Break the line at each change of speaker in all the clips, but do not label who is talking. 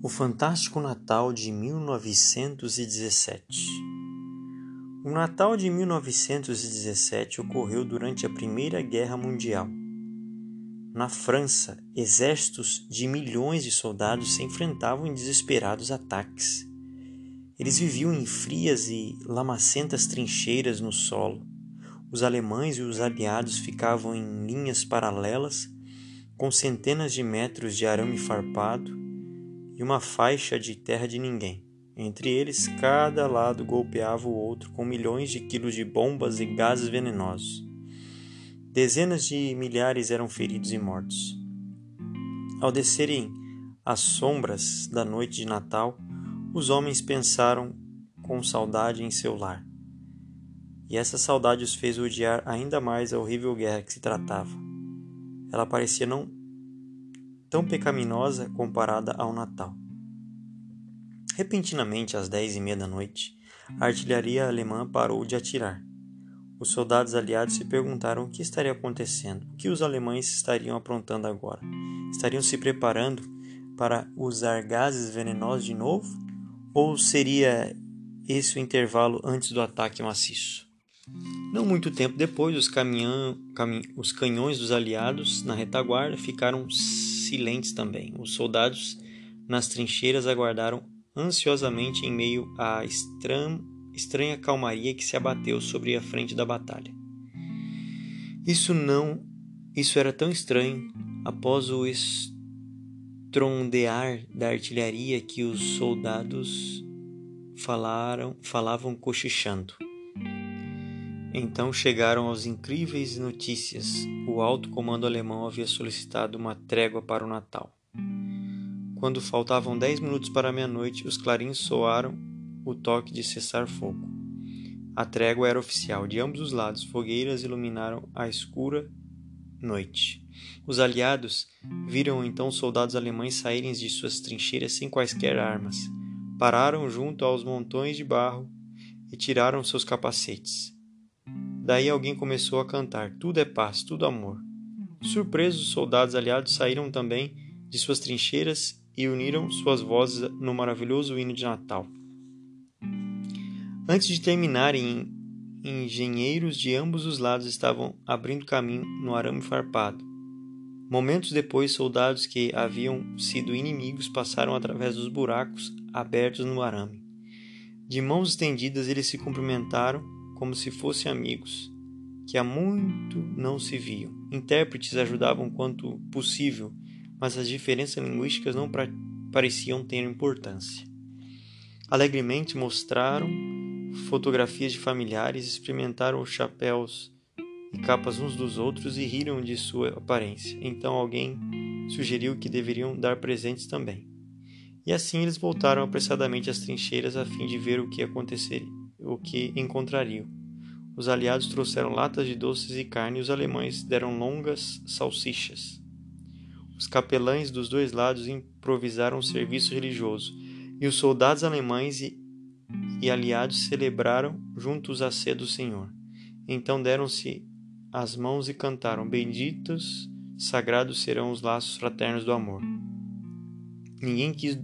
O Fantástico Natal de 1917 O Natal de 1917 ocorreu durante a Primeira Guerra Mundial. Na França, exércitos de milhões de soldados se enfrentavam em desesperados ataques. Eles viviam em frias e lamacentas trincheiras no solo. Os alemães e os aliados ficavam em linhas paralelas, com centenas de metros de arame farpado e uma faixa de terra de ninguém. Entre eles, cada lado golpeava o outro com milhões de quilos de bombas e gases venenosos. Dezenas de milhares eram feridos e mortos. Ao descerem as sombras da noite de Natal, os homens pensaram com saudade em seu lar. E essa saudade os fez odiar ainda mais a horrível guerra que se tratava. Ela parecia não tão pecaminosa comparada ao Natal. Repentinamente, às dez e meia da noite, a artilharia alemã parou de atirar. Os soldados aliados se perguntaram o que estaria acontecendo, o que os alemães estariam aprontando agora. Estariam se preparando para usar gases venenosos de novo? Ou seria esse o intervalo antes do ataque maciço? Não muito tempo depois, os, caminhão, cami os canhões dos aliados na retaguarda ficaram silentes também. Os soldados nas trincheiras aguardaram ansiosamente em meio à estran... estranha calmaria que se abateu sobre a frente da batalha. Isso não, isso era tão estranho após o estrondear da artilharia que os soldados falaram, falavam cochichando. Então chegaram as incríveis notícias. O alto comando alemão havia solicitado uma trégua para o Natal. Quando faltavam dez minutos para meia-noite, os clarins soaram o toque de cessar fogo. A trégua era oficial. De ambos os lados, fogueiras iluminaram a escura noite. Os aliados viram então soldados alemães saírem de suas trincheiras sem quaisquer armas. Pararam junto aos montões de barro e tiraram seus capacetes. Daí alguém começou a cantar: Tudo é paz, tudo amor. Surpresos, os soldados aliados saíram também de suas trincheiras e uniram suas vozes no maravilhoso hino de Natal. Antes de terminarem, engenheiros de ambos os lados estavam abrindo caminho no arame farpado. Momentos depois, soldados que haviam sido inimigos passaram através dos buracos abertos no arame. De mãos estendidas, eles se cumprimentaram como se fossem amigos, que há muito não se viam. Intérpretes ajudavam quanto possível, mas as diferenças linguísticas não pareciam ter importância. Alegremente mostraram fotografias de familiares, experimentaram os chapéus e capas uns dos outros e riram de sua aparência. Então alguém sugeriu que deveriam dar presentes também. E assim eles voltaram apressadamente às trincheiras a fim de ver o que aconteceria o que encontrariam. Os aliados trouxeram latas de doces e carne e os alemães deram longas salsichas. Os capelães dos dois lados improvisaram um serviço religioso, e os soldados alemães e, e aliados celebraram juntos a ceia do Senhor. Então deram-se as mãos e cantaram: Benditos, sagrados serão os laços fraternos do amor. Ninguém quis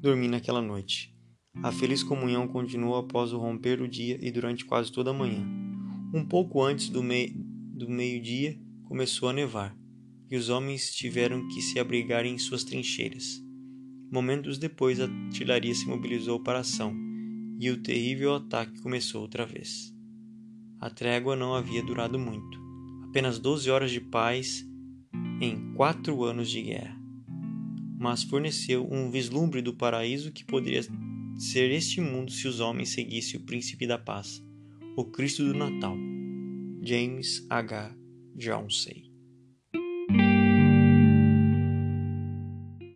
dormir naquela noite. A feliz comunhão continuou após o romper do dia e durante quase toda a manhã. Um pouco antes do, mei do meio-dia começou a nevar, e os homens tiveram que se abrigar em suas trincheiras. Momentos depois, a artilharia se mobilizou para a ação, e o terrível ataque começou outra vez. A trégua não havia durado muito apenas doze horas de paz em quatro anos de guerra mas forneceu um vislumbre do paraíso que poderia ser este mundo se os homens seguissem o príncipe da paz, o Cristo do Natal. James H. Jonesey